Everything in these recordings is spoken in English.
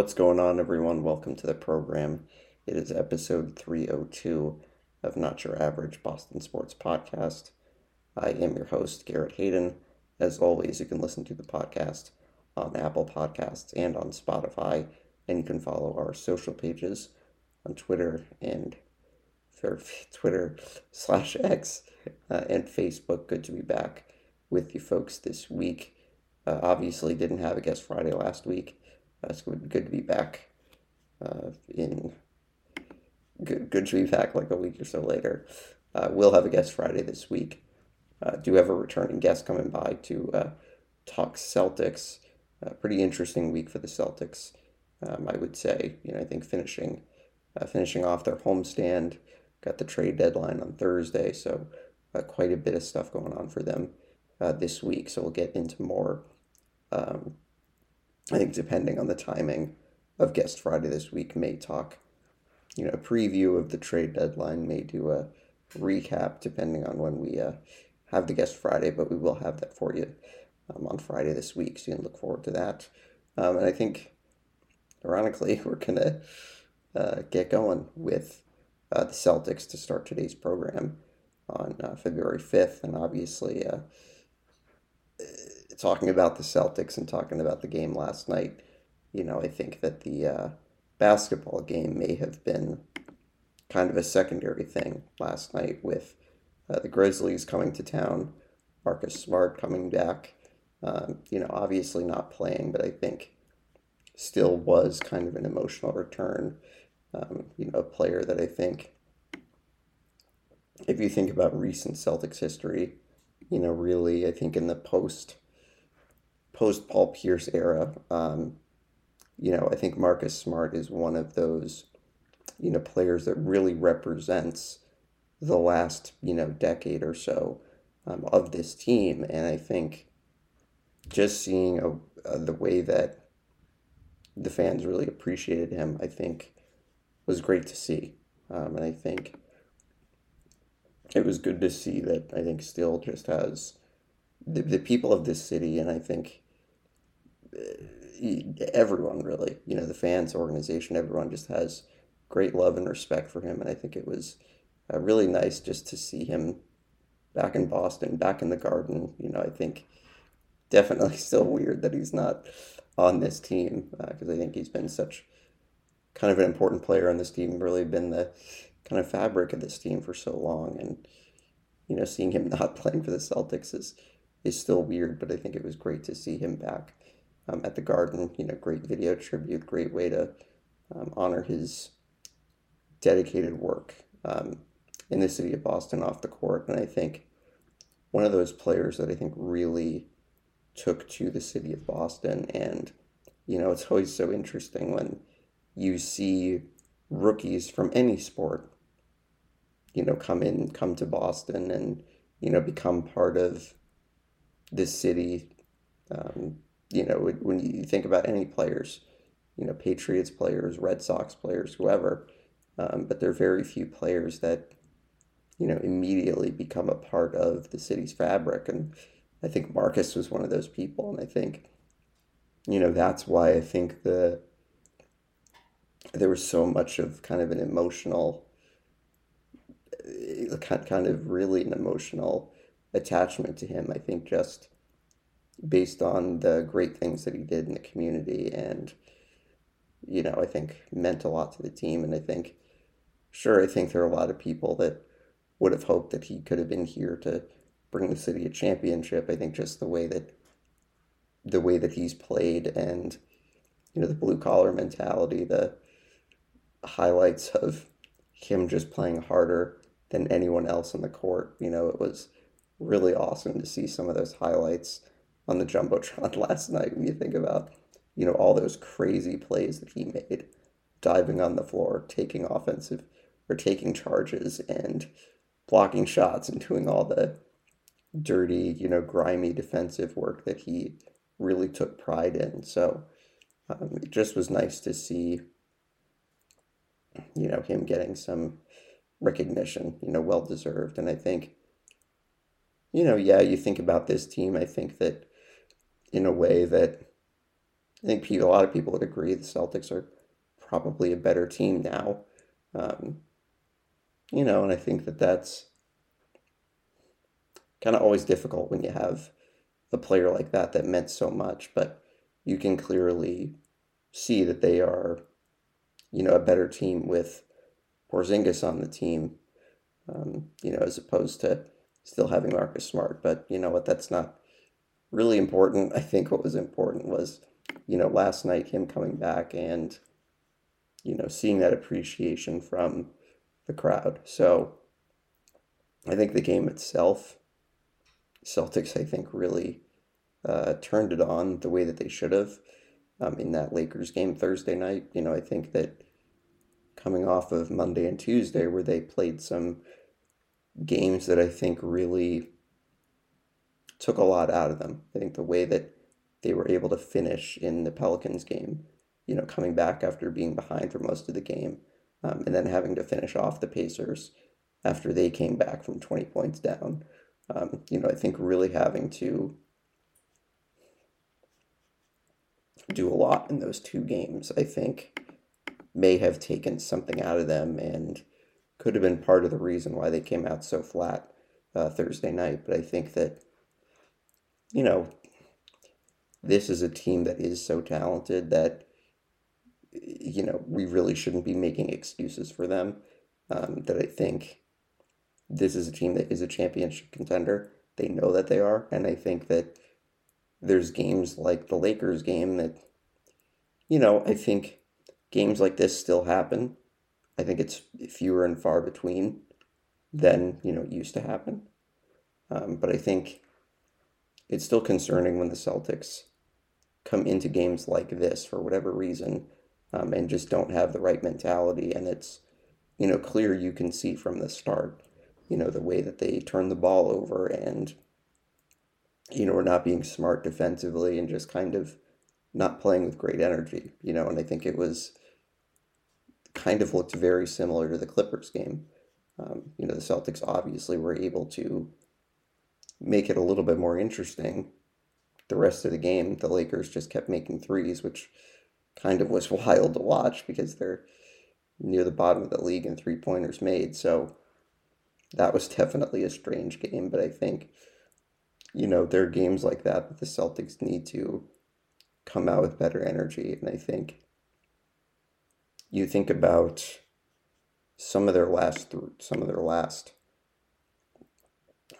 What's going on, everyone? Welcome to the program. It is episode 302 of Not Your Average Boston Sports Podcast. I am your host, Garrett Hayden. As always, you can listen to the podcast on Apple Podcasts and on Spotify, and you can follow our social pages on Twitter and for Twitter slash X uh, and Facebook. Good to be back with you folks this week. Uh, obviously, didn't have a guest Friday last week it's good, good to be back uh, in good, good to be back like a week or so later. Uh, we'll have a guest Friday this week. Uh, do have a returning guest coming by to uh, talk Celtics. pretty interesting week for the Celtics, um, I would say. You know, I think finishing uh, finishing off their homestand, got the trade deadline on Thursday, so uh, quite a bit of stuff going on for them this week. So we'll get into more um, I think depending on the timing of Guest Friday this week, may talk, you know, a preview of the trade deadline, may do a recap depending on when we uh, have the Guest Friday, but we will have that for you um, on Friday this week, so you can look forward to that. Um, and I think, ironically, we're going to uh, get going with uh, the Celtics to start today's program on uh, February 5th, and obviously, uh, talking about the Celtics and talking about the game last night, you know, I think that the uh, basketball game may have been kind of a secondary thing last night with uh, the Grizzlies coming to town, Marcus Smart coming back. Um, you know, obviously not playing, but I think still was kind of an emotional return. Um, you know, a player that I think, if you think about recent Celtics history, you know, really, I think in the post post Paul Pierce era. Um, you know, I think Marcus Smart is one of those, you know, players that really represents the last, you know, decade or so um, of this team. And I think just seeing a, a, the way that the fans really appreciated him, I think was great to see. Um, and I think it was good to see that I think still just has the, the people of this city, and I think everyone really, you know, the fans, organization, everyone just has great love and respect for him. And I think it was uh, really nice just to see him back in Boston, back in the garden. You know, I think definitely still weird that he's not on this team because uh, I think he's been such kind of an important player on this team, really been the kind of fabric of this team for so long. And, you know, seeing him not playing for the Celtics is, is still weird, but I think it was great to see him back um, at the Garden. You know, great video tribute, great way to um, honor his dedicated work um, in the city of Boston off the court. And I think one of those players that I think really took to the city of Boston. And, you know, it's always so interesting when you see rookies from any sport, you know, come in, come to Boston and, you know, become part of this city. Um, you know, when you think about any players, you know, Patriots players, Red Sox players, whoever, um, but there are very few players that, you know, immediately become a part of the city's fabric. And I think Marcus was one of those people. And I think, you know, that's why I think the, there was so much of kind of an emotional, eh, kind of really an emotional attachment to him. I think just based on the great things that he did in the community and you know i think meant a lot to the team and i think sure i think there are a lot of people that would have hoped that he could have been here to bring the city a championship i think just the way that the way that he's played and you know the blue collar mentality the highlights of him just playing harder than anyone else on the court you know it was really awesome to see some of those highlights on the jumbotron last night when you think about you know all those crazy plays that he made diving on the floor taking offensive or taking charges and blocking shots and doing all the dirty you know grimy defensive work that he really took pride in. So um, it just was nice to see you know him getting some recognition you know well deserved and i think you know yeah you think about this team i think that in a way that I think a lot of people would agree the Celtics are probably a better team now. Um, you know, and I think that that's kind of always difficult when you have a player like that that meant so much, but you can clearly see that they are, you know, a better team with Porzingis on the team, um, you know, as opposed to still having Marcus Smart. But you know what? That's not really important. I think what was important was, you know, last night him coming back and, you know, seeing that appreciation from the crowd. So I think the game itself, Celtics, I think, really uh, turned it on the way that they should have um, in that Lakers game Thursday night. You know, I think that coming off of Monday and Tuesday, where they played some games that I think really took a lot out of them. I think the way that they were able to finish in the Pelicans game, you know, coming back after being behind for most of the game, um, and then having to finish off the Pacers after they came back from 20 points down. Um, you know, I think really having to do a lot in those two games, I think may have taken something out of them and could have been part of the reason why they came out so flat uh, Thursday night. But I think that, you know, this is a team that is so talented that, you know, we really shouldn't be making excuses for them. Um, that I think this is a team that is a championship contender. They know that they are. And I think that there's games like the Lakers game that, you know, I think games like this still happen. I think it's fewer and far between than you know used to happen. Um, but I think it's still concerning when the Celtics come into games like this for whatever reason um, and just don't have the right mentality. And it's you know clear you can see from the start, you know the way that they turn the ball over and you know we're not being smart defensively and just kind of not playing with great energy. You know, and I think it was kind of looked very similar to the Clippers game. Um, you know, the Celtics obviously were able to make it a little bit more interesting. The rest of the game, the Lakers just kept making threes, which kind of was wild to watch because they're near the bottom of the league in three pointers made. So that was definitely a strange game. But I think, you know, there are games like that that the Celtics need to come out with better energy. And I think you think about some of their last some of their last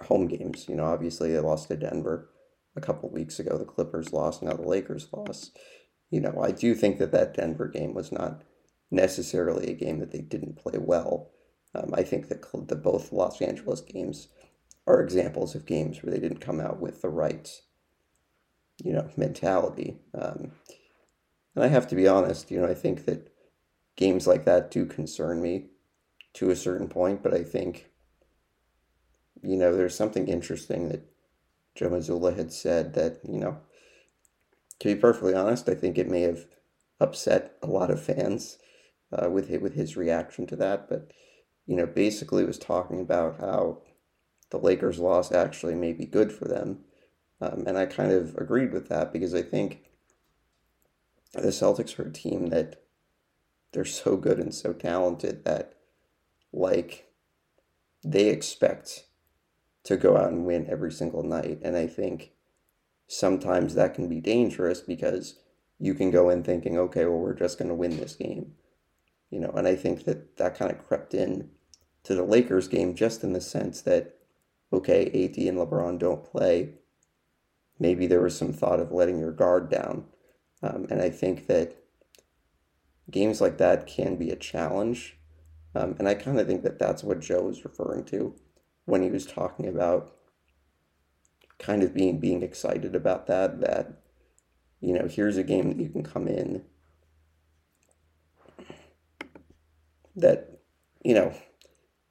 home games. You know, obviously they lost to Denver a couple weeks ago. The Clippers lost. Now the Lakers lost. You know, I do think that that Denver game was not necessarily a game that they didn't play well. Um, I think that the both Los Angeles games are examples of games where they didn't come out with the right, you know, mentality. Um, and I have to be honest. You know, I think that games like that do concern me to a certain point, but I think, you know, there's something interesting that Joe Mazzulla had said that, you know, to be perfectly honest, I think it may have upset a lot of fans uh, with with his reaction to that. But you know, basically was talking about how the Lakers' loss actually may be good for them, um, and I kind of agreed with that because I think the Celtics are a team that they're so good and so talented that like they expect to go out and win every single night. And i think sometimes that can be dangerous because you can go in thinking okay well we're just going to win this game you know? And i think that that kind of crept in to the lakers game just in the sense that okay ad and lebron don't play. Maybe there was some thought of letting your guard down. Um, and i think that games like that can be a challenge. Um, and I kind of think that that's what Joe was referring to when he was talking about kind of being being excited about that. That you know, here's a game that you can come in that you know,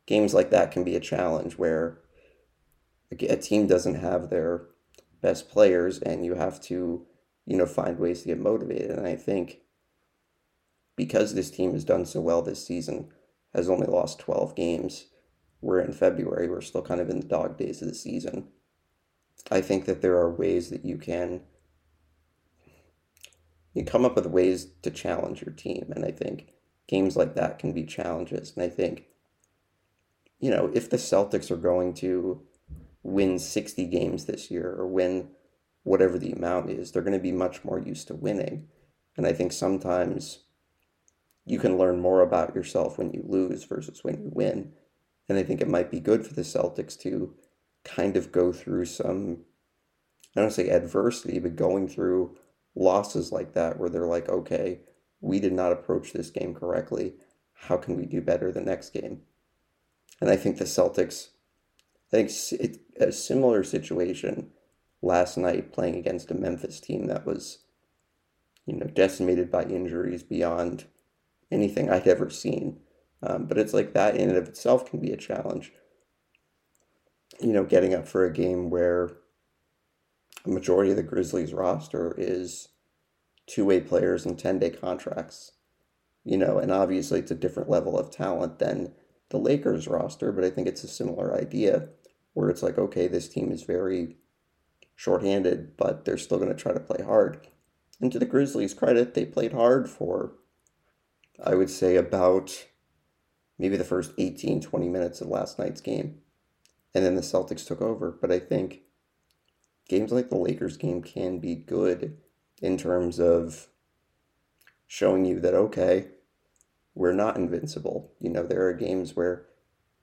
games like that can be a challenge where a team doesn't have their best players and you have to you know find ways to get motivated. And I think because this team has done so well this season, has only lost 12 games. We're in February, we're still kind of in the dog days of the season. I think that there are ways that you can you come up with ways to challenge your team. And I think games like that can be challenges. And I think, you know, if the Celtics are going to win 60 games this year or win whatever the amount is, they're going to be much more used to winning. And I think sometimes you can learn more about yourself when you lose versus when you win. And I think it might be good for the Celtics to kind of go through some, I don't say adversity, but going through losses like that where they're like, okay, we did not approach this game correctly. How can we do better the next game? And I think the Celtics, I think it's a similar situation last night playing against a Memphis team that was, you know, decimated by injuries beyond anything I'd ever seen. Um, but it's like that in and of itself can be a challenge. You know, getting up for a game where a majority of the Grizzlies roster is two way players and 10 day contracts. You know, and obviously it's a different level of talent than the Lakers roster, but I think it's a similar idea where it's like, okay, this team is very shorthanded, but they're still going to try to play hard. And to the Grizzlies' credit, they played hard for, I would say, about maybe the first 18, 20 minutes of last night's game. And then the Celtics took over. But I think games like the Lakers game can be good in terms of showing you that, okay, we're not invincible. You know, there are games where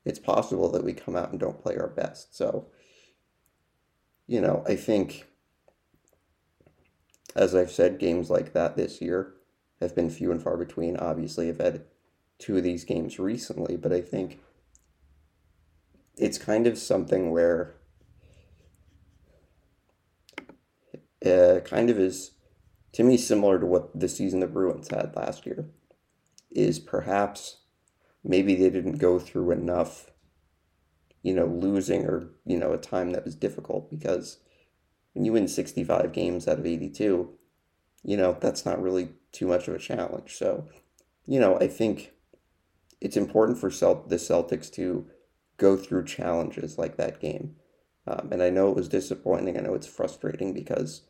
it's possible that we come out and don't play our best. So, you know, I think, as I've said, games like that this year have been few and far between. Obviously, I've had two of these games recently, but I think it's kind of something where uh, kind of is to me similar to what the season the Bruins had last year is perhaps maybe they didn't go through enough you know losing or you know a time that was difficult because when you win 65 games out of 82 you know that's not really too much of a challenge. So you know I think it's important for Celt- the Celtics to go through challenges like that game. Um, and I know it was disappointing. I know it's frustrating because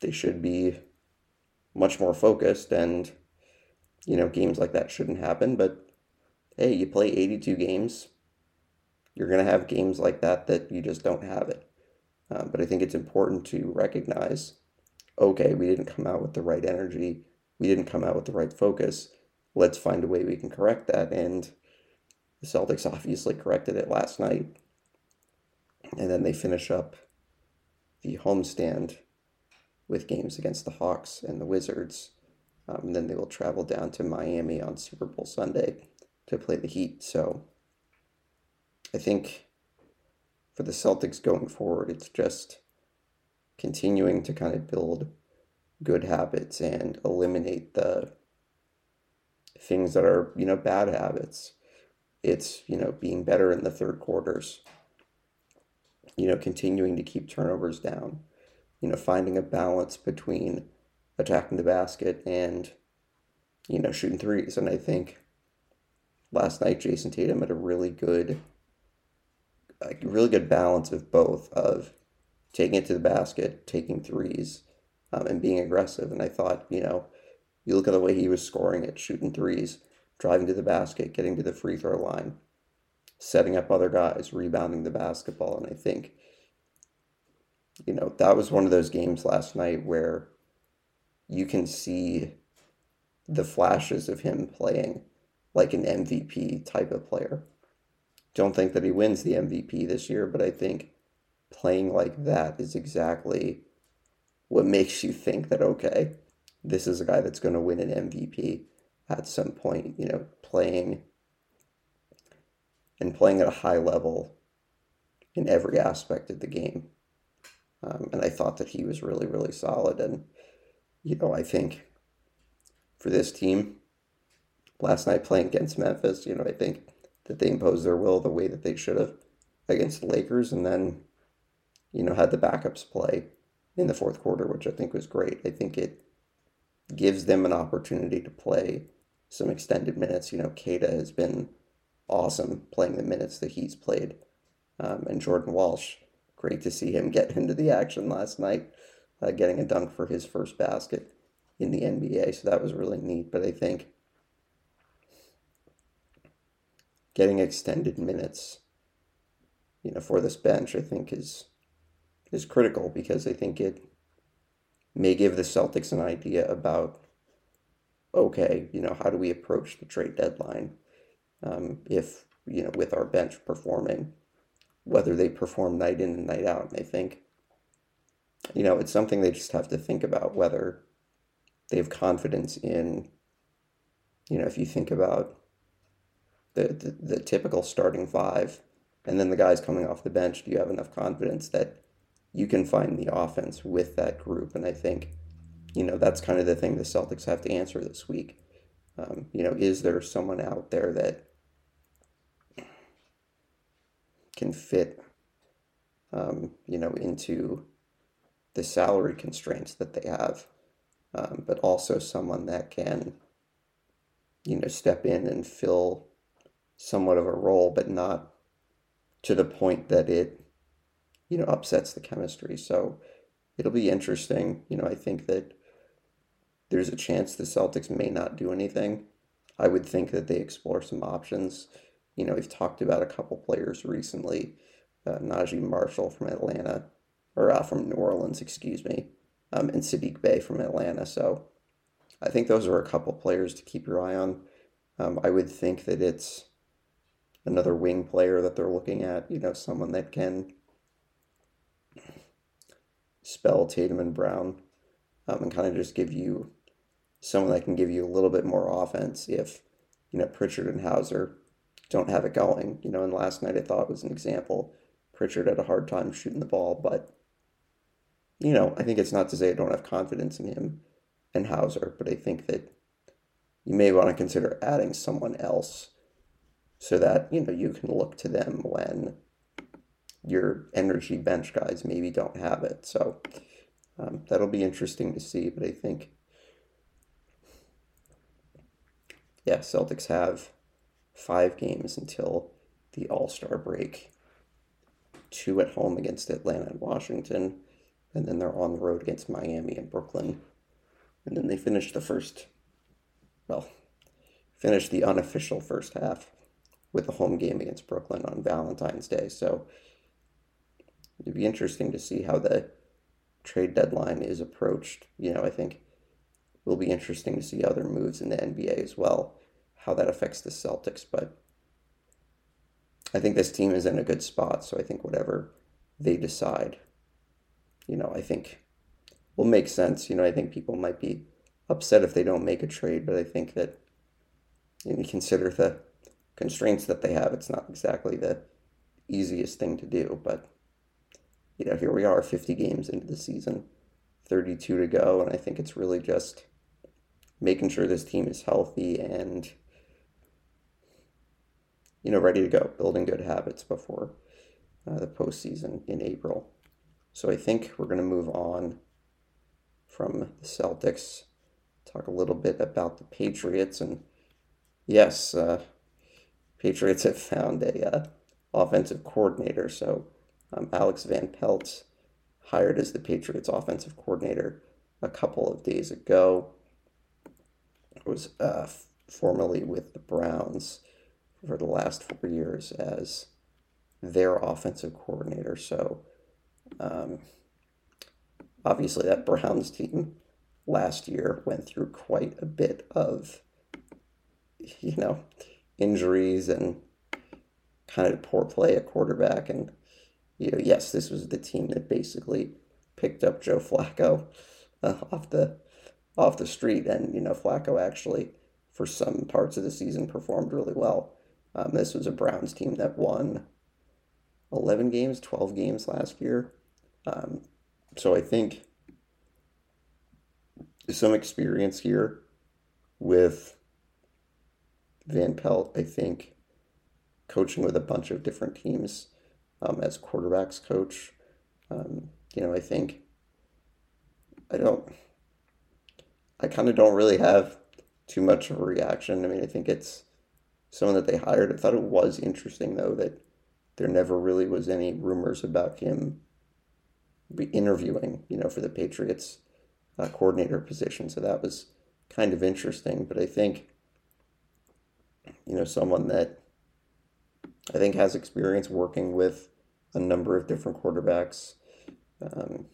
they should be much more focused and you know games like that shouldn't happen. But hey you play 82 games you're going to have games like that that you just don't have it. Um, but i think it's important to recognize okay we didn't come out with the right energy we didn't come out with the right focus let's find a way we can correct that and the celtics obviously corrected it last night and then they finish up the homestand with games against the Hawks and the Wizards. Um, and then they will travel down to Miami on Super Bowl Sunday to play the Heat. So I think for the Celtics going forward, it's just continuing to kind of build good habits and eliminate the things that are, you know, bad habits. It's, you know, being better in the third quarters, you know, continuing to keep turnovers down you know, finding a balance between attacking the basket and, you know, shooting threes. And I think last night Jayson Tatum had a really good, a really good balance of both of taking it to the basket, taking threes, um, and being aggressive. And I thought, you know, you look at the way he was scoring it, shooting threes, driving to the basket, getting to the free throw line, setting up other guys, rebounding the basketball. And I think you know, that was one of those games last night where you can see the flashes of him playing like an MVP type of player. Don't think that he wins the MVP this year, but I think playing like that is exactly what makes you think that, okay, this is a guy that's going to win an MVP at some point, you know, playing and playing at a high level in every aspect of the game. Um, and I thought that he was really, really solid. And, you know, I think for this team, last night playing against Memphis, you know, I think that they imposed their will the way that they should have against the Lakers and then, you know, had the backups play in the fourth quarter, which I think was great. I think it gives them an opportunity to play some extended minutes. You know, Queta has been awesome playing the minutes that he's played. Um, and Jordan Walsh great to see him get into the action last night, uh, getting a dunk for his first basket. in the NBA. So that was really neat. But I think getting extended minutes, you know, for this bench, I think is is critical because I think it may give the Celtics an idea about okay, you know, how do we approach the trade deadline um, if you know with our bench performing, whether they perform night in and night out. And I think you know it's something they just have to think about whether they have confidence in. You know, if you think about the, the, the typical starting five, and then the guys coming off the bench, do you have enough confidence that you can find the offense with that group? And I think you know, that's kind of the thing the Celtics have to answer this week. Um, you know, is there someone out there that can fit, um, you know, into the salary constraints that they have, um, but also someone that can, you know, step in and fill somewhat of a role, but not to the point that it, you know, upsets the chemistry. So it'll be interesting. You know, I think that there's a chance the Celtics may not do anything. I would think that they explore some options. You know, we've talked about a couple players recently, uh, Naji Marshall from Atlanta, or uh, from New Orleans, excuse me, um, and Saddiq Bey from Atlanta. So I think those are a couple players to keep your eye on. Um, I would think that it's another wing player that they're looking at, you know, someone that can spell Tatum and Brown um, and kind of just give you someone that can give you a little bit more offense if, you know, Pritchard and Hauser don't have it going. You know, and last night I thought was an example. Pritchard had a hard time shooting the ball, but, you know, I think it's not to say I don't have confidence in him and Hauser, but I think that you may want to consider adding someone else so that, you know, you can look to them when your energy bench guys maybe don't have it. So um, that'll be interesting to see, but I think yeah, Celtics have five games until the All Star break. Two at home against Atlanta and Washington, and then they're on the road against Miami and Brooklyn. And then they finish the first, well, finish the unofficial first half with a home game against Brooklyn on Valentine's Day. So it'd be interesting to see how the trade deadline is approached. You know, I think will be interesting to see other moves in the NBA as well, how that affects the Celtics. But I think this team is in a good spot. So I think whatever they decide, you know, I think will make sense. You know, I think people might be upset if they don't make a trade, but I think that you, know, you consider the constraints that they have, it's not exactly the easiest thing to do. But, you know, here we are 50 games into the season, 32 to go, and I think it's really just making sure this team is healthy and you know ready to go, building good habits before uh, the postseason in April. So I think we're going to move on from the Celtics, talk a little bit about the Patriots, and yes, uh, Patriots have found a uh, offensive coordinator. So um, Alex Van Pelt hired as the Patriots offensive coordinator a couple of days ago was uh, formerly with the Browns for the last four years as their offensive coordinator. So, um, obviously, that Browns team last year went through quite a bit of, you know, injuries and kind of poor play at quarterback. And, you know, yes, this was the team that basically picked up Joe Flacco uh, off the off the street. And, you know, Flacco actually, for some parts of the season, performed really well. Um, this was a Browns team that won 11 games, 12 games last year. Um, so I think some experience here with Van Pelt, I think coaching with a bunch of different teams um, as quarterbacks coach. Um, you know, I think I don't I kind of don't really have too much of a reaction. I mean, I think it's someone that they hired. I thought it was interesting though that there never really was any rumors about him interviewing, you know, for the Patriots uh, coordinator position. So that was kind of interesting. But I think, you know, someone that I think has experience working with a number of different quarterbacks. Um,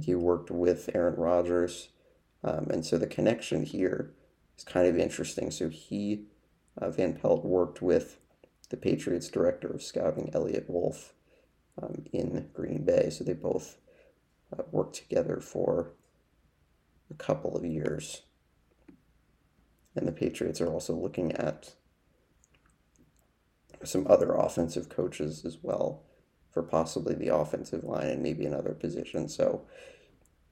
he worked with Aaron Rodgers. Um, and so the connection here is kind of interesting. So he, uh, Van Pelt, worked with the Patriots director of scouting, Eliot Wolf, um, in Green Bay. So they both uh, worked together for a couple of years. And the Patriots are also looking at some other offensive coaches as well for possibly the offensive line and maybe another position. So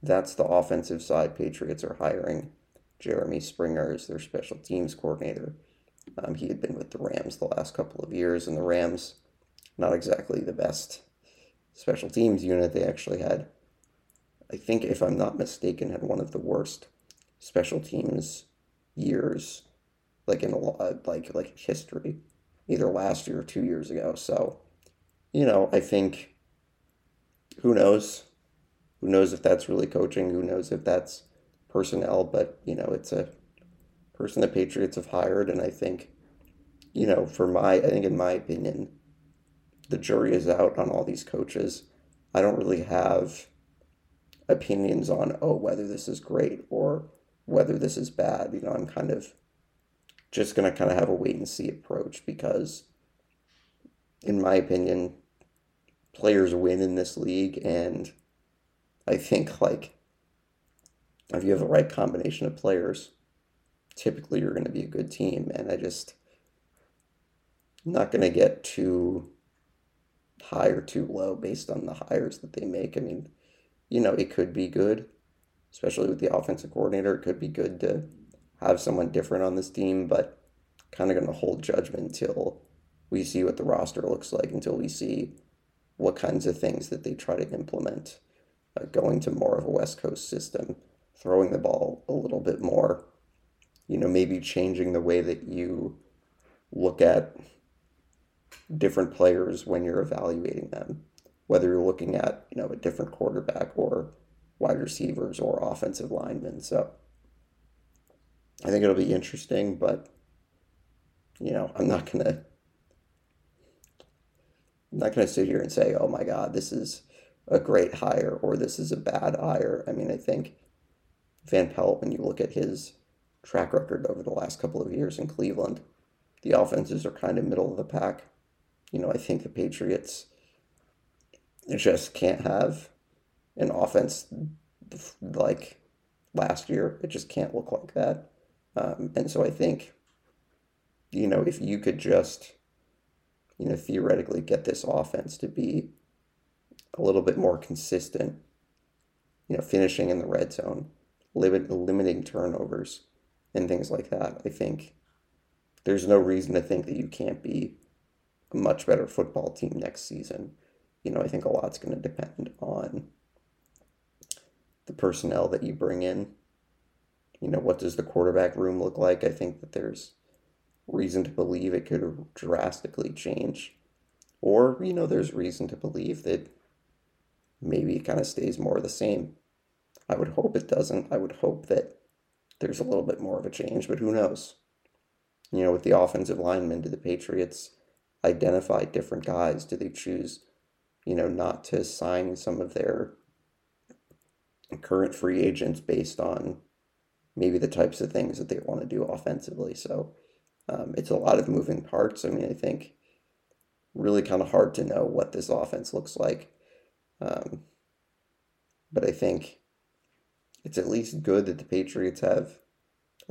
that's the offensive side. Patriots are hiring Jeremy Springer as their special teams coordinator. Um, he had been with the Rams the last couple of years, and the Rams, not exactly the best special teams unit. They actually had, I think, if I'm not mistaken, had one of the worst special teams years, like in a lot, like like history, either last year or two years ago. So, you know, I think, who knows, who knows if that's really coaching? Who knows if that's personnel? But you know, it's a person the Patriots have hired, and I think, you know, for my, I think in my opinion the jury is out on all these coaches. I don't really have opinions on oh whether this is great or whether this is bad. You know, I'm kind of just gonna kind of have a wait and see approach because, in my opinion, players win in this league, and I think like if you have the right combination of players, typically you're going to be a good team. And I just not going to get too high or too low based on the hires that they make. I mean, you know, it could be good, especially with the offensive coordinator. It could be good to have someone different on this team, but kind of going to hold judgment until we see what the roster looks like, until we see what kinds of things that they try to implement. Uh, going to more of a West Coast system, throwing the ball a little bit more, you know, maybe changing the way that you look at different players when you're evaluating them, whether you're looking at you know a different quarterback or wide receivers or offensive linemen. So I think it'll be interesting, but you know I'm not gonna I'm not gonna sit here and say, oh my God, this is a great hire or this is a bad hire. I mean, I think Van Pelt, when you look at his track record over the last couple of years in Cleveland, the offenses are kind of middle of the pack you know, I think the Patriots just can't have an offense like last year. It just can't look like that. Um, and so I think, you know, if you could just, you know, theoretically get this offense to be a little bit more consistent, you know, finishing in the red zone, limit, limiting turnovers, and things like that, I think there's no reason to think that you can't be a much better football team next season. You know, I think a lot's going to depend on the personnel that you bring in. You know, what does the quarterback room look like? I think that there's reason to believe it could drastically change. Or, you know, there's reason to believe that maybe it kind of stays more the same. I would hope it doesn't. I would hope that there's a little bit more of a change, but who knows? You know, with the offensive linemen, do the Patriots identify different guys? Do they choose, you know, not to sign some of their current free agents based on maybe the types of things that they want to do offensively? So um, it's a lot of moving parts. I mean, I think really kind of hard to know what this offense looks like. Um, but I think it's at least good that the Patriots have,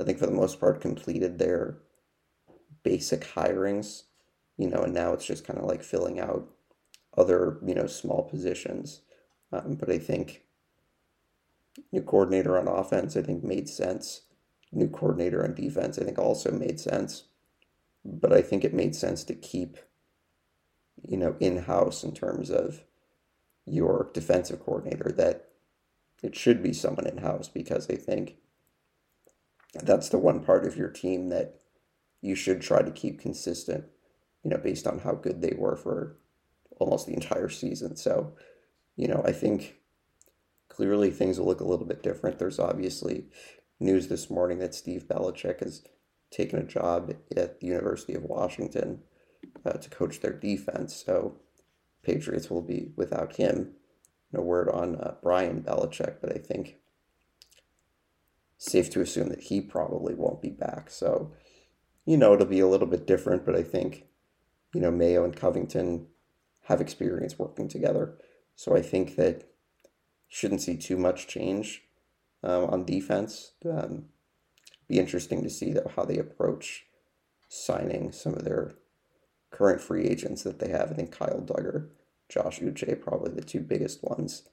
I think for the most part, completed their basic hirings you know, and now it's just kind of like filling out other, you know, small positions. Um, but I think new coordinator on offense, I think made sense. New coordinator on defense, I think also made sense. But I think it made sense to keep, you know, in house in terms of your defensive coordinator that it should be someone in house because I think that's the one part of your team that you should try to keep consistent you know, based on how good they were for almost the entire season. So, you know, I think clearly things will look a little bit different. There's obviously news this morning that Steve Belichick has taken a job at the University of Washington uh, to coach their defense. So Patriots will be without him. No word on uh, Brian Belichick, but I think safe to assume that he probably won't be back. So, you know, it'll be a little bit different, but I think, you know, Mayo and Covington have experience working together. So I think that shouldn't see too much change um, on defense. Um, be interesting to see though how they approach signing some of their current free agents that they have. I think Kyle Dugger, Josh Uche, probably the two biggest ones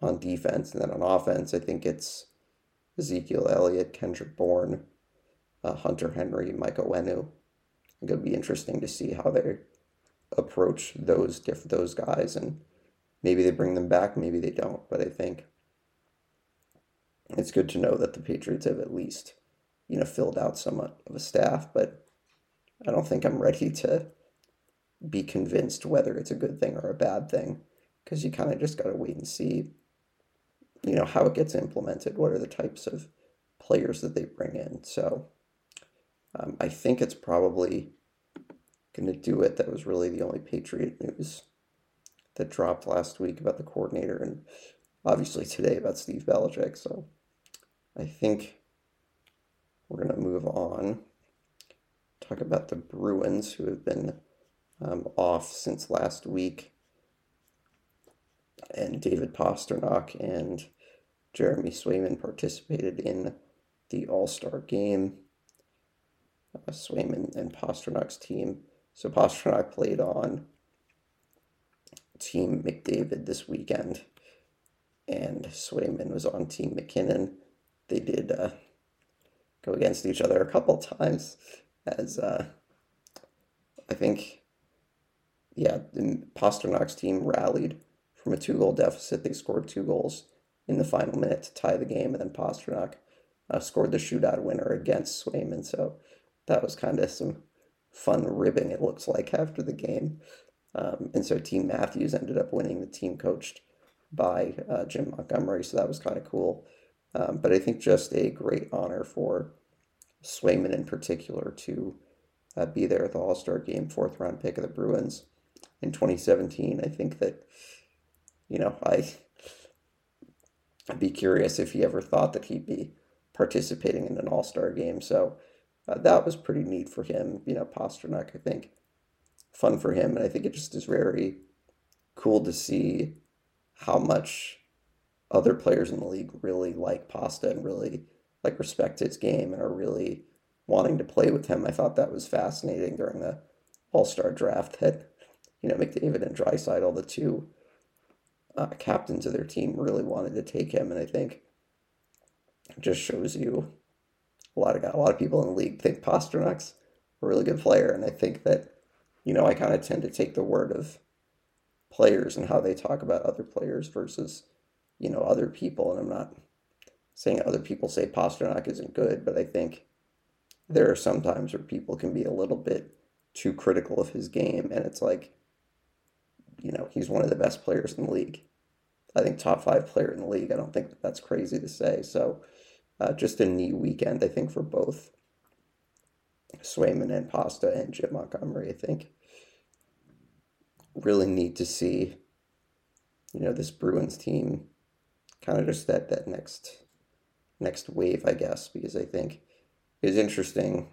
on defense, and then on offense, I think it's Ezekiel Elliott, Kendrick Bourne, uh, Hunter Henry, Mike Onwenu. It'll be interesting to see how they approach those diff- those guys, and maybe they bring them back, maybe they don't. But I think it's good to know that the Patriots have at least, you know, filled out somewhat of a staff. But I don't think I'm ready to be convinced whether it's a good thing or a bad thing, because you kind of just got to wait and see you know how it gets implemented what are the types of players that they bring in so um, i think it's probably going to do it that was really the only patriot news that dropped last week about the coordinator and obviously today about steve Belichick. so i think we're going to move on talk about the bruins who have been um, off since last week and David Pastrnak and Jeremy Swayman participated in the All Star game. Uh, Swayman and Pastrnak's team. So Pastrnak played on Team McDavid this weekend, and Swayman was on Team MacKinnon. They did uh, go against each other a couple times, as uh, I think, yeah, Pastrnak's team rallied from a two goal deficit. They scored two goals in the final minute to tie the game, and then Pastrnak uh, scored the shootout winner against Swayman. So that was kind of some fun ribbing, it looks like, after the game. Um, and so Team Matthews ended up winning the team coached by uh, Jim Montgomery. So that was kind of cool. Um, but I think just a great honor for Swayman in particular to uh, be there at the All Star game, fourth round pick of the Bruins in 2017. I think that you know, I, I'd be curious if he ever thought that he'd be participating in an All Star game. So uh, that was pretty neat for him. You know, Pastrnak, I think, fun for him, and I think it just is very cool to see how much other players in the league really like Pasta and really like respect his game and are really wanting to play with him. I thought that was fascinating during the All Star draft that you know McDavid and Draisaitl, the two uh, captains of their team really wanted to take him, and I think it just shows you a lot of a lot of people in the league think Pastrnak's a really good player, and I think that you know I kind of tend to take the word of players and how they talk about other players versus you know other people, and I'm not saying other people say Pastrnak isn't good, but I think there are some times where people can be a little bit too critical of his game, and it's like you know, he's one of the best players in the league. I think top five player in the league. I don't think that that's crazy to say. So, uh, just a neat weekend, I think, for both Swayman and Pasta and Jim Montgomery. I think really neat to see, you know, this Bruins team kind of just that that next next wave, I guess, because I think it's interesting,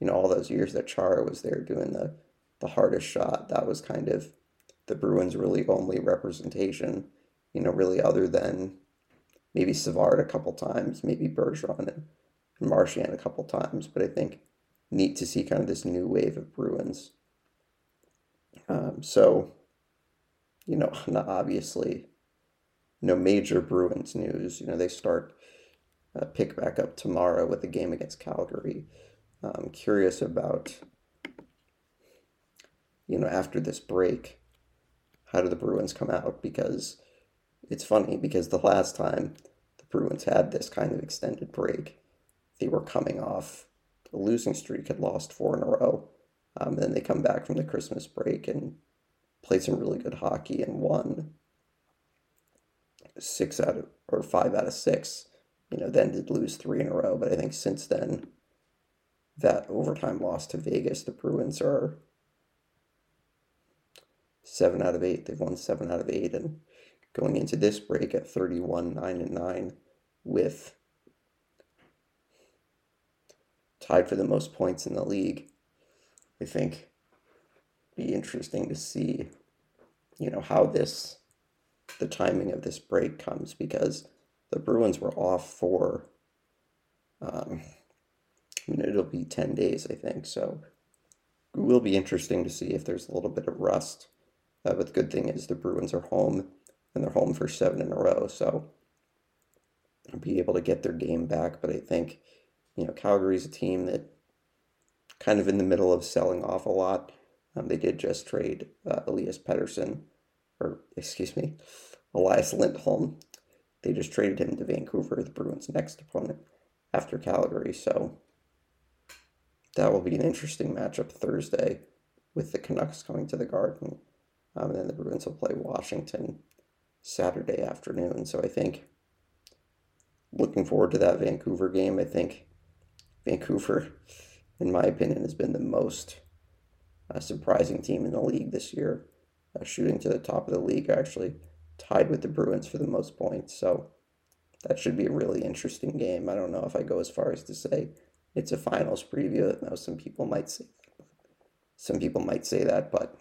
you know, all those years that Chara was there doing the the hardest shot. That was kind of the Bruins' really only representation, you know, really other than maybe Savard a couple times, maybe Bergeron and, and Marchand a couple times. But I think neat to see kind of this new wave of Bruins. Um, so, you know, not obviously no major Bruins news. You know, they start uh, pick back up tomorrow with a game against Calgary. I'm curious about, you know, after this break, how do the Bruins come out? Because it's funny because the last time the Bruins had this kind of extended break, they were coming off a losing streak, had lost four in a row. Um, then they come back from the Christmas break and played some really good hockey and won six out of or five out of six. You know, then did lose three in a row, but I think since then, that overtime loss to Vegas, the Bruins are seven out of eight. They've won seven out of eight, and going into this break at 31, 9 and 9, with tied for the most points in the league. I think be interesting to see, you know, how this the timing of this break comes because the Bruins were off for um, I mean it'll be 10 days I think so it will be interesting to see if there's a little bit of rust uh, but the good thing is the Bruins are home and they're home for seven in a row. So be able to get their game back. But I think, you know, Calgary's a team that kind of in the middle of selling off a lot. Um, they did just trade uh, Elias Pettersson, or excuse me, Elias Lindholm. They just traded him to Vancouver, the Bruins' next opponent after Calgary. So that will be an interesting matchup Thursday with the Canucks coming to the Garden. Um, and then the Bruins will play Washington Saturday afternoon. So I think looking forward to that Vancouver game. I think Vancouver, in my opinion, has been the most uh, surprising team in the league this year, uh, shooting to the top of the league, actually tied with the Bruins for the most points. So that should be a really interesting game. I don't know if I go as far as to say it's a finals preview. I know some people might say some people might say that, but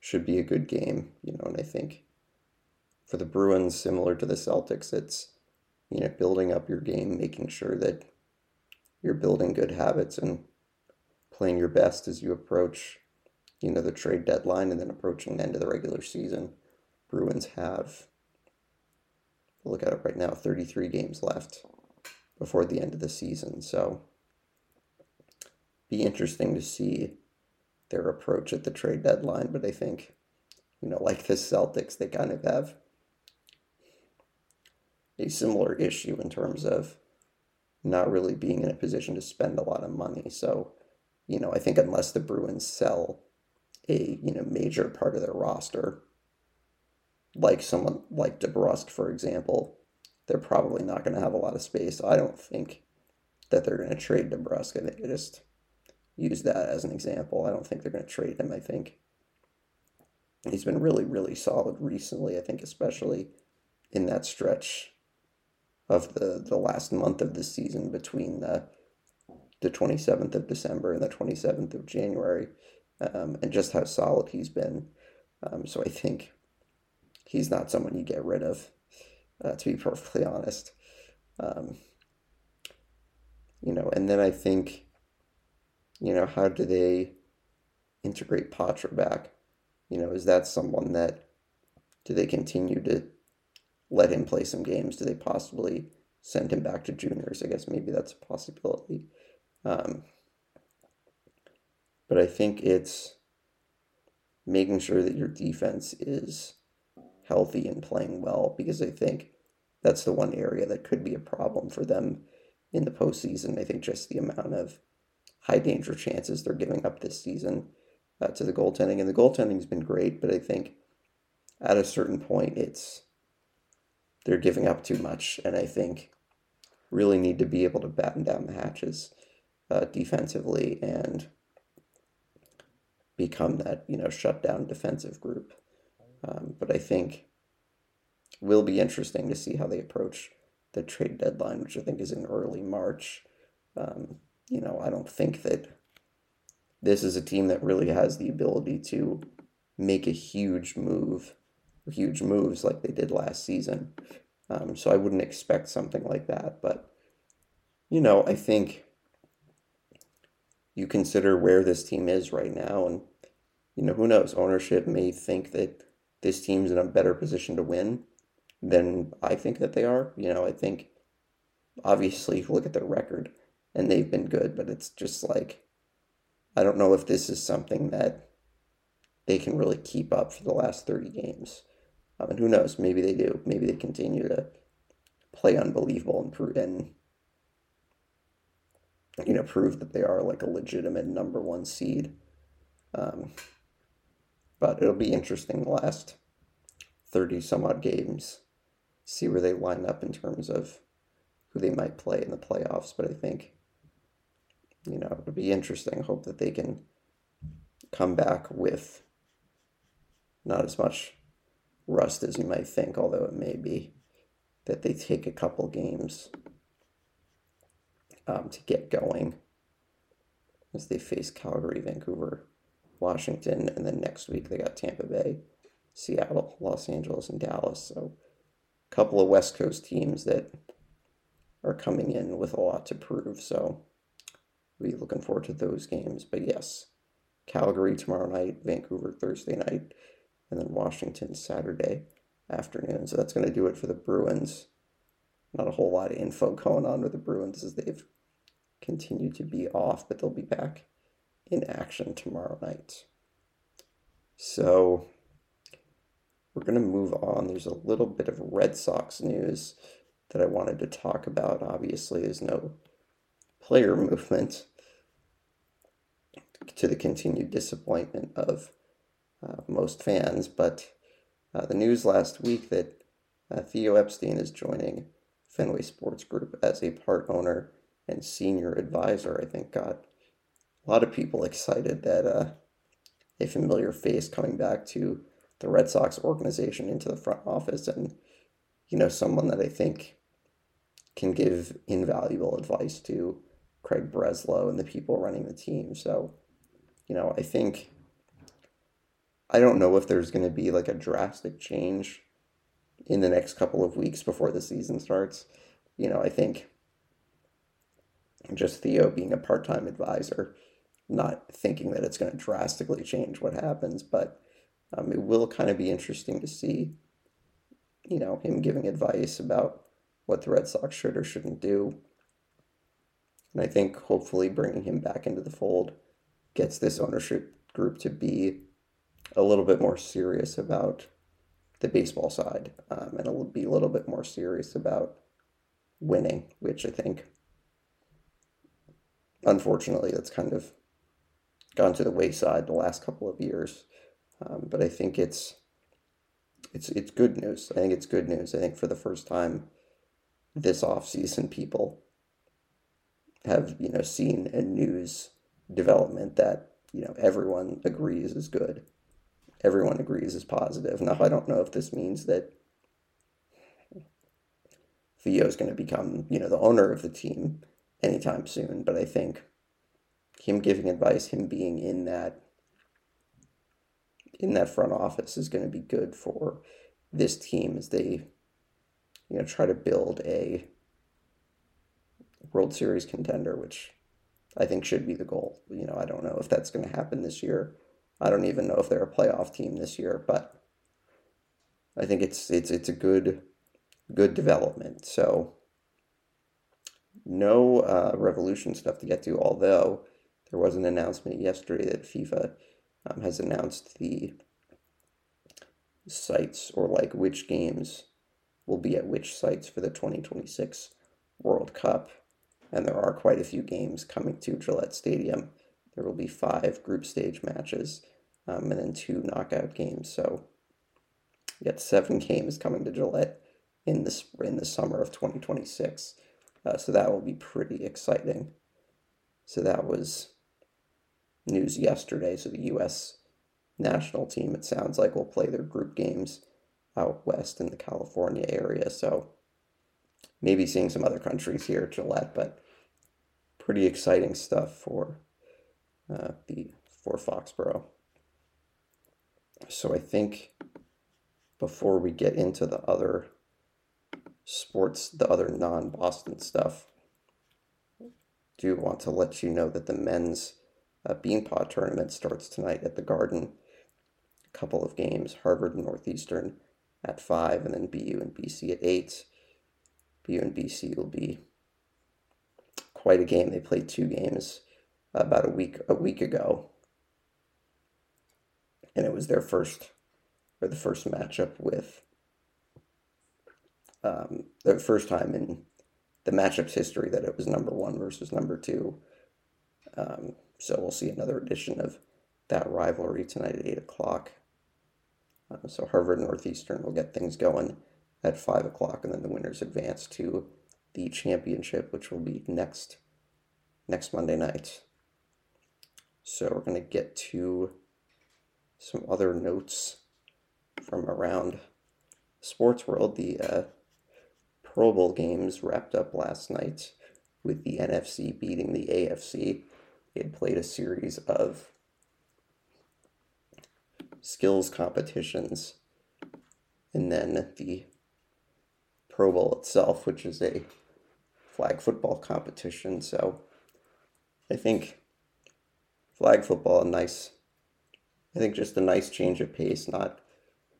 should be a good game, you know, and I think for the Bruins, similar to the Celtics, it's, you know, building up your game, making sure that you're building good habits and playing your best as you approach, you know, the trade deadline and then approaching the end of the regular season. Bruins have, look at it right now, 33 games left before the end of the season. So be interesting to see their approach at the trade deadline, but I think, you know, like the Celtics, they kind of have a similar issue in terms of not really being in a position to spend a lot of money. So, you know, I think unless the Bruins sell a, you know, major part of their roster, like someone like DeBrusk, for example, they're probably not going to have a lot of space. I don't think that they're going to trade DeBrusk. I think they just use that as an example. I don't think they're going to trade him. I think he's been really, really solid recently. I think, especially in that stretch of the, the last month of the season between the, the 27th of December and the 27th of January, um, and just how solid he's been. Um, so I think he's not someone you get rid of, uh, to be perfectly honest. Um, you know, and then I think you know, how do they integrate Poitras back? You know, is that someone that do they continue to let him play some games? Do they possibly send him back to juniors? I guess maybe that's a possibility. Um, but I think it's making sure that your defense is healthy and playing well because I think that's the one area that could be a problem for them in the postseason. I think just the amount of high danger chances they're giving up this season uh, to the goaltending. And the goaltending's been great, but I think at a certain point, it's they're giving up too much, and I think really need to be able to batten down the hatches uh, defensively and become that you know shut down defensive group. Um, but I think will be interesting to see how they approach the trade deadline, which I think is in early March. Um, you know, I don't think that this is a team that really has the ability to make a huge move, huge moves like they did last season. Um, so I wouldn't expect something like that. But, you know, I think you consider where this team is right now, and, you know, who knows? Ownership may think that this team's in a better position to win than I think that they are. You know, I think obviously, look at their record, and they've been good, but it's just like I don't know if this is something that they can really keep up for the last 30 games. Um, and who knows? Maybe they do. Maybe they continue to play unbelievable and prove and you know prove that they are like a legitimate number one seed. Um, but it'll be interesting the last 30 some odd games, see where they line up in terms of who they might play in the playoffs. But I think, you know, it'll be interesting. Hope that they can come back with not as much rust as you might think, although it may be that they take a couple games um, to get going as they face Calgary, Vancouver, Washington, and then next week they got Tampa Bay, Seattle, Los Angeles, and Dallas. So a couple of West Coast teams that are coming in with a lot to prove. So we'll be looking forward to those games. But yes, Calgary tomorrow night, Vancouver Thursday night, and then Washington Saturday afternoon. So that's going to do it for the Bruins. Not a whole lot of info going on with the Bruins as they've continued to be off, but they'll be back in action tomorrow night. So we're going to move on. There's a little bit of Red Sox news that I wanted to talk about. Obviously, there's no player movement to the continued disappointment of uh, most fans, but uh, the news last week that uh, Theo Epstein is joining Fenway Sports Group as a part owner and senior advisor, I think got a lot of people excited that uh, a familiar face coming back to the Red Sox organization into the front office and, you know, someone that I think can give invaluable advice to Craig Breslow and the people running the team. So, you know, I think I don't know if there's going to be like a drastic change in the next couple of weeks before the season starts. You know, I think just Theo being a part time advisor, not thinking that it's going to drastically change what happens, but um, it will kind of be interesting to see, you know, him giving advice about what the Red Sox should or shouldn't do. And I think hopefully bringing him back into the fold gets this ownership group to be a little bit more serious about the baseball side um, and it'll be a little bit more serious about winning, which I think, unfortunately, that's kind of gone to the wayside the last couple of years. Um, but I think it's it's it's good news. I think it's good news. I think for the first time this off season, people have you know seen a news development that you know everyone agrees is good everyone agrees is positive. Now, I don't know if this means that Theo is going to become, you know, the owner of the team anytime soon, but I think him giving advice, him being in that in that front office is going to be good for this team as they you know try to build a World Series contender, which I think should be the goal. You know, I don't know if that's going to happen this year. I don't even know if they're a playoff team this year, but I think it's it's it's a good good development. So no uh, revolution stuff to get to, although there was an announcement yesterday that FIFA um, has announced the sites or like which games will be at which sites for the 2026 World Cup. And there are quite a few games coming to Gillette Stadium. There will be five group stage matches um, and then two knockout games. So you got seven games coming to Gillette in the in the summer of 2026. Uh, so that will be pretty exciting. So that was news yesterday. So the U.S. national team, it sounds like, will play their group games out west in the California area. So maybe seeing some other countries here at Gillette, but pretty exciting stuff for uh, for Foxborough. So I think before we get into the other sports, the other non Boston stuff, do want to let you know that the men's uh, Beanpot tournament starts tonight at the Garden. A couple of games Harvard and Northeastern at 5, and then BU and BC at 8. BU and BC will be quite a game. They played two games about a week a week ago and it was their first or the first matchup with um, the first time in the matchup's history that it was number one versus number two. Um, so we'll see another edition of that rivalry tonight at eight o'clock. Uh, so Harvard Northeastern will get things going at 5 o'clock, and then the winners advance to the championship, which will be next next Monday night. So we're going to get to some other notes from around sports world. The uh, Pro Bowl games wrapped up last night with the NFC beating the AFC. It played a series of skills competitions and then the Pro Bowl itself, which is a flag football competition. So I think flag football, a nice, I think just a nice change of pace, not,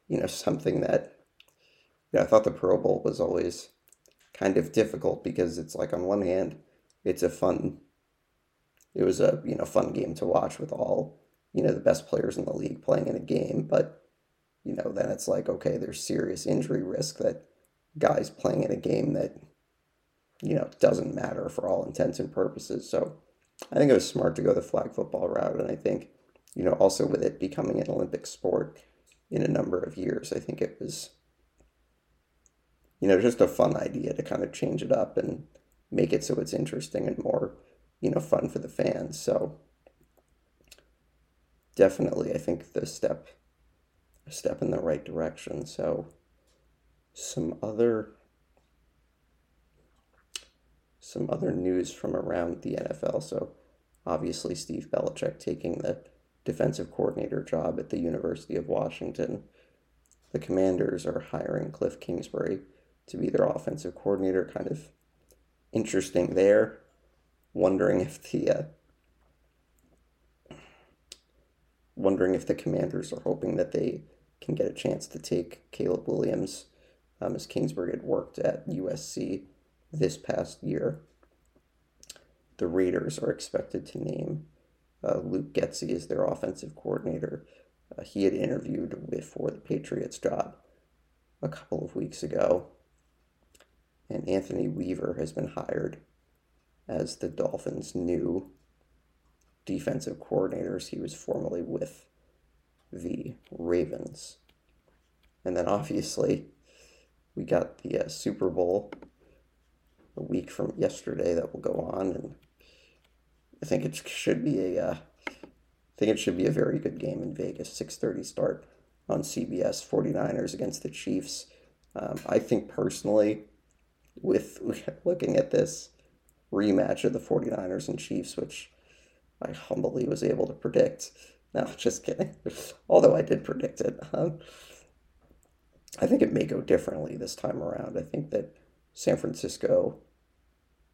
you know, something that, yeah, I thought the Pro Bowl was always kind of difficult because it's like on one hand, it's a fun, it was a, you know, fun game to watch with all, you know, the best players in the league playing in a game. But, you know, then it's like, okay, there's serious injury risk that guys playing in a game that, you know, doesn't matter for all intents and purposes. So I think it was smart to go the flag football route. And I think, you know, also with it becoming an Olympic sport in a number of years, I think it was, you know, just a fun idea to kind of change it up and make it so it's interesting and more, you know, fun for the fans. So definitely, I think the step, a step in the right direction. So some other some other news from around the NFL. So, obviously, Steve Belichick taking the defensive coordinator job at the University of Washington. The Commanders are hiring Cliff Kingsbury to be their offensive coordinator. Kind of interesting there. Wondering if the uh, wondering if the Commanders are hoping that they can get a chance to take Caleb Williams, um, as Kingsbury had worked at USC this past year. The Raiders are expected to name uh, Luke Getsy as their offensive coordinator. Uh, he had interviewed for the Patriots job a couple of weeks ago. And Anthony Weaver has been hired as the Dolphins' new defensive coordinators. He was formerly with the Ravens. And then obviously, we got the uh, Super Bowl a week from yesterday that will go on, and I think it should be a, uh, I think it should be a very good game in Vegas. Six thirty start on CBS. 49ers against the Chiefs. Um, I think personally, with looking at this rematch of the 49ers and Chiefs, which I humbly was able to predict. No, just kidding. Although I did predict it. Um, I think it may go differently this time around. I think that San Francisco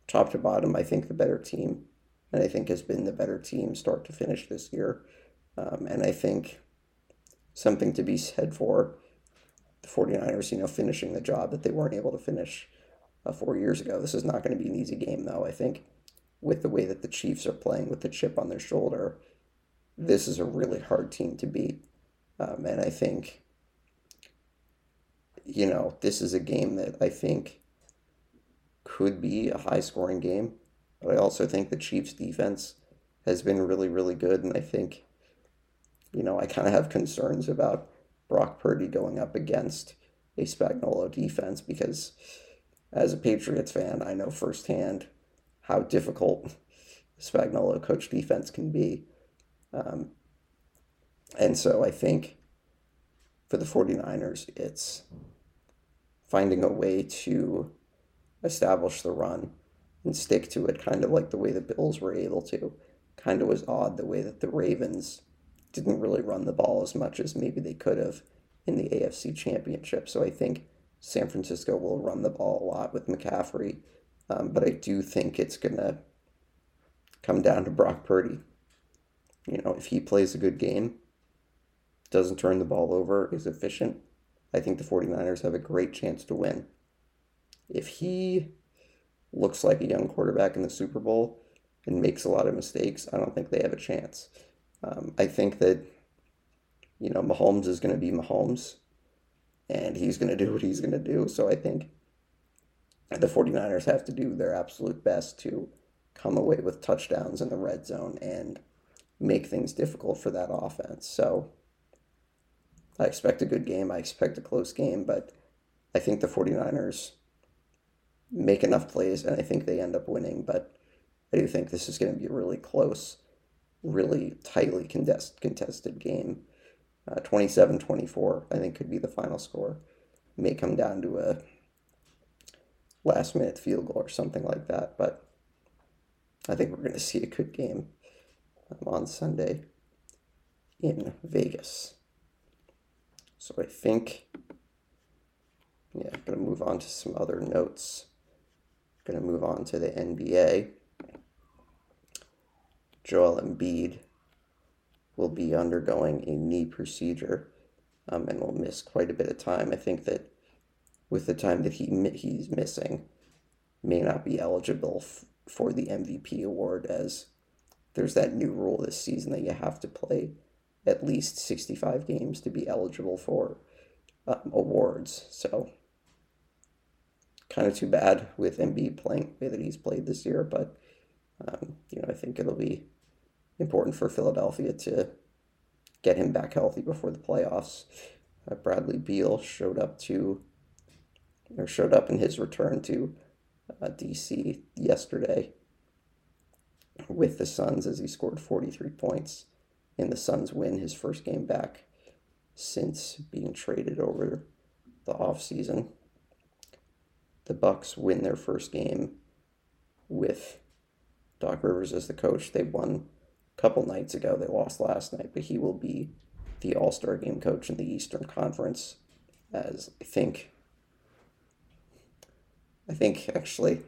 top to bottom, I think the better team, and I think has been the better team start to finish this year. Um, and I think something to be said for the 49ers, you know, finishing the job that they weren't able to finish uh, four years ago. This is not going to be an easy game, though. I think with the way that the Chiefs are playing with the chip on their shoulder, this is a really hard team to beat. Um, and I think, you know, this is a game that I think could be a high scoring game. But I also think the Chiefs defense has been really, really good. And I think, you know, I kind of have concerns about Brock Purdy going up against a Spagnuolo defense because as a Patriots fan, I know firsthand how difficult Spagnuolo coach defense can be. Um, and so I think for the 49ers, it's finding a way to establish the run and stick to it, kind of like the way the Bills were able to. Kind of was odd the way that the Ravens didn't really run the ball as much as maybe they could have in the AFC Championship. So I think San Francisco will run the ball a lot with McCaffrey, um, but I do think it's going to come down to Brock Purdy. You know, if he plays a good game, doesn't turn the ball over, is efficient, I think the 49ers have a great chance to win if he looks like a young quarterback in the Super Bowl and makes a lot of mistakes, I don't think they have a chance. Um, I think that, you know, Mahomes is going to be Mahomes and he's going to do what he's going to do. So I think the 49ers have to do their absolute best to come away with touchdowns in the red zone and make things difficult for that offense. So I expect a good game. I expect a close game, but I think the 49ers make enough plays and I think they end up winning. But I do think this is going to be a really close, really tightly contest, contested game. Uh, 27 uh, 24, I think, could be the final score. May come down to a last minute field goal or something like that. But I think we're going to see a good game um, on Sunday in Vegas. So I think, yeah, I'm going to move on to some other notes. Going to move on to the NBA. Joel Embiid will be undergoing a knee procedure um, and will miss quite a bit of time. I think that with the time that he he's missing, may not be eligible f- for the MVP award as there's that new rule this season that you have to play at least 65 games to be eligible for um, awards. So kind of too bad with Embiid playing the way that he's played this year, but um, you know I think it'll be important for Philadelphia to get him back healthy before the playoffs. Uh, Bradley Beal showed up to or showed up in his return to uh, DC yesterday with the Suns as he scored 43 points in the Suns win his first game back since being traded over the offseason. The Bucks win their first game with Doc Rivers as the coach. They won a couple nights ago. They lost last night, but he will be the All Star game coach in the Eastern Conference. As I think, I think actually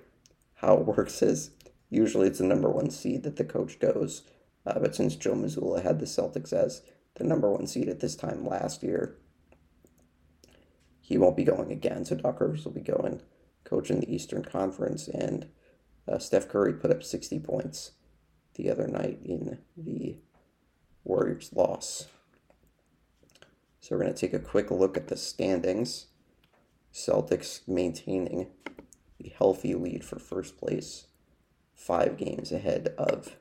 how it works is usually it's the number one seed that the coach goes. Uh, but since Joe Mazzulla had the Celtics as the number one seed at this time last year, he won't be going again. So Doc Rivers will be going coaching the Eastern Conference. And uh, Steph Curry put up 60 points the other night in the Warriors' loss. So we're going to take a quick look at the standings. Celtics maintaining a healthy lead for first place, five games ahead of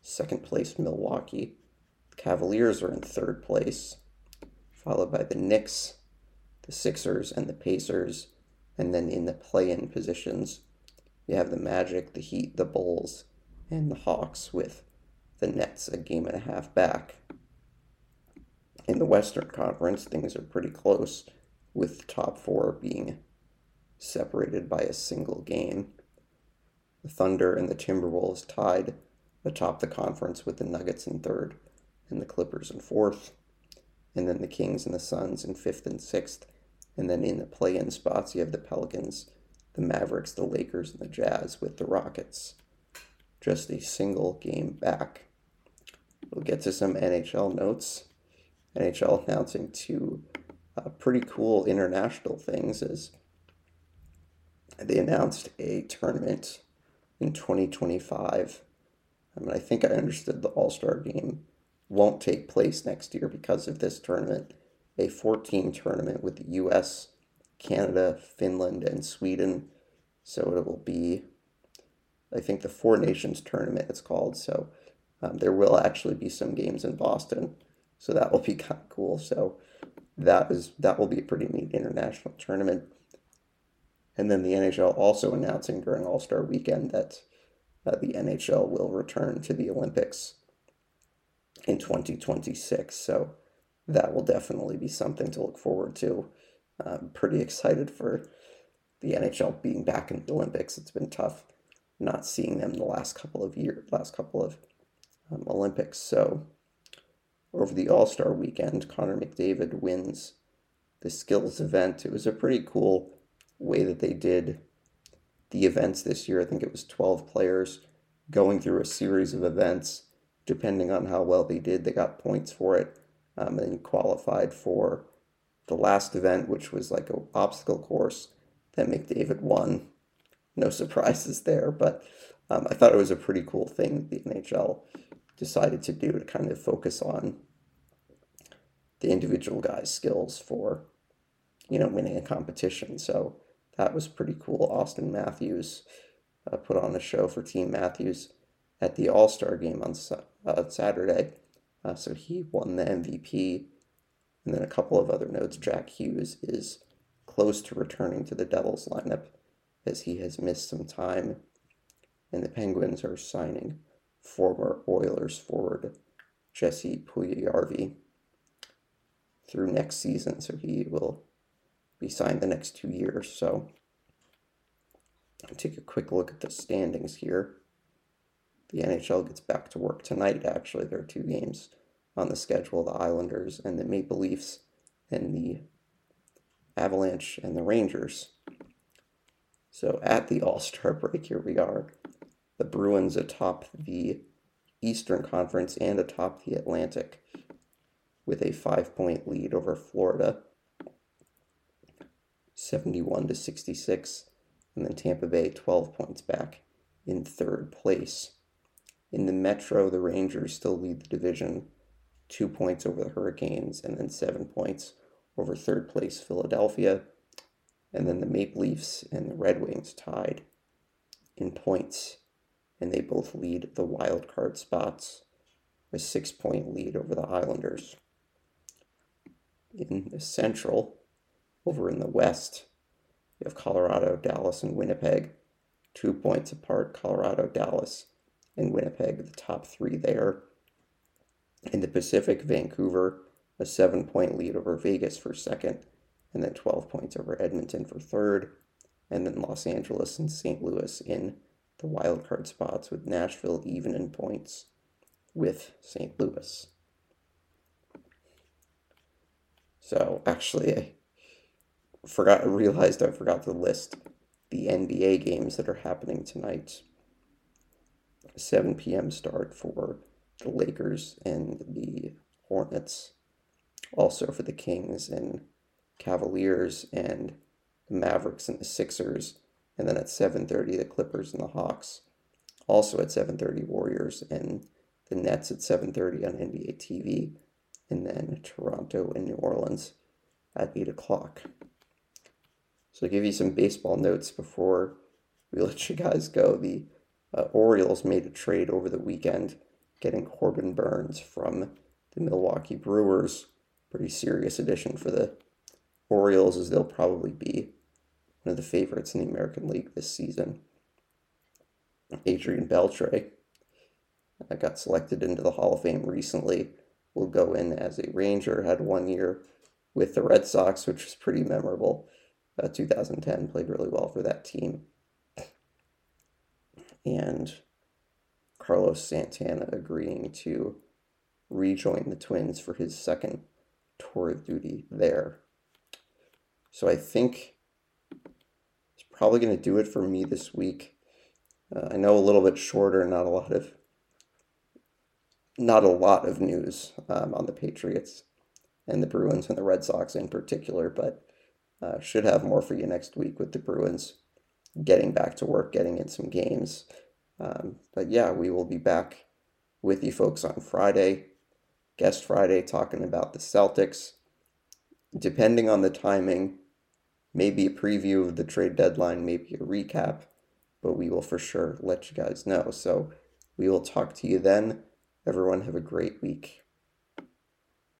second place Milwaukee. The Cavaliers are in third place, followed by the Knicks, the Sixers, and the Pacers. And then in the play in positions, you have the Magic, the Heat, the Bulls, and the Hawks, with the Nets a game and a half back. In the Western Conference, things are pretty close, with the top four being separated by a single game. The Thunder and the Timberwolves tied atop the conference with the Nuggets in third and the Clippers in fourth, and then the Kings and the Suns in fifth and sixth. And then in the play in spots, you have the Pelicans, the Mavericks, the Lakers, and the Jazz with the Rockets. Just a single game back. We'll get to some NHL notes. NHL announcing two uh, pretty cool international things as they announced a tournament in 2025. I mean, I think I understood the All Star game won't take place next year because of this tournament. A 14 tournament with the US, Canada, Finland, and Sweden. So it will be, I think, the Four Nations tournament, it's called. So um, there will actually be some games in Boston. So that will be kind of cool. So that is that will be a pretty neat international tournament. And then the NHL also announcing during All Star Weekend that uh, the NHL will return to the Olympics in 2026. So that will definitely be something to look forward to. I'm pretty excited for the NHL being back in the Olympics. It's been tough not seeing them the last couple of years, last couple of um, Olympics. So over the All Star weekend, Connor McDavid wins the skills event. It was a pretty cool way that they did the events this year. I think it was 12 players going through a series of events. Depending on how well they did, they got points for it um, and qualified for the last event, which was like an obstacle course that McDavid won. No surprises there, but um, I thought it was a pretty cool thing the NHL decided to do to kind of focus on the individual guy's skills for, you know, winning a competition. So that was pretty cool. Auston Matthews uh, put on a show for Team Matthews at the All Star game on uh, Saturday. Uh, so he won the MVP. And then a couple of other notes. Jack Hughes is close to returning to the Devils lineup as he has missed some time. And the Penguins are signing former Oilers forward Jesse Puljujarvi through next season. So he will be signed the next two years. So take a quick look at the standings here. The NHL gets back to work tonight, actually. There are two games on the schedule the Islanders and the Maple Leafs, and the Avalanche and the Rangers. So at the All Star break, here we are. The Bruins atop the Eastern Conference and atop the Atlantic with a five point lead over Florida, 71 to 66, and then Tampa Bay 12 points back in third place. In the Metro, the Rangers still lead the division, two points over the Hurricanes, and then seven points over third place Philadelphia. And then the Maple Leafs and the Red Wings tied in points, and they both lead the wild card spots, a six point lead over the Islanders. In the Central, over in the West, you have Colorado, Dallas, and Winnipeg, two points apart. Colorado, Dallas, and Winnipeg, the top three there. In the Pacific, Vancouver, a seven point lead over Vegas for second, and then 12 points over Edmonton for third, and then Los Angeles and St. Louis in the wild card spots with Nashville even in points with St. Louis. So actually, I forgot, I realized I forgot to list the NBA games that are happening tonight. 7 p.m. start for the Lakers and the Hornets. Also for the Kings and Cavaliers and the Mavericks and the Sixers. And then at 7.30, the Clippers and the Hawks. Also at 7.30, Warriors and the Nets at 7.30 on NBA TV. And then Toronto and New Orleans at 8 o'clock. So to give you some baseball notes before we let you guys go, the uh, Orioles made a trade over the weekend, getting Corbin Burnes from the Milwaukee Brewers. Pretty serious addition for the Orioles, as they'll probably be one of the favorites in the American League this season. Adrian Beltre uh, got selected into the Hall of Fame recently. Will go in as a Ranger. Had one year with the Red Sox, which was pretty memorable. Uh, 2010 played really well for that team and Carlos Santana agreeing to rejoin the Twins for his second tour of duty there. So I think it's probably going to do it for me this week. Uh, I know a little bit shorter, not a lot of not a lot of news um, on the Patriots and the Bruins and the Red Sox in particular, but uh, should have more for you next week with the Bruins getting back to work, getting in some games. Um, but yeah, we will be back with you folks on Friday, guest Friday, talking about the Celtics. Depending on the timing, maybe a preview of the trade deadline, maybe a recap, but we will for sure let you guys know. So we will talk to you then. Everyone, have a great week.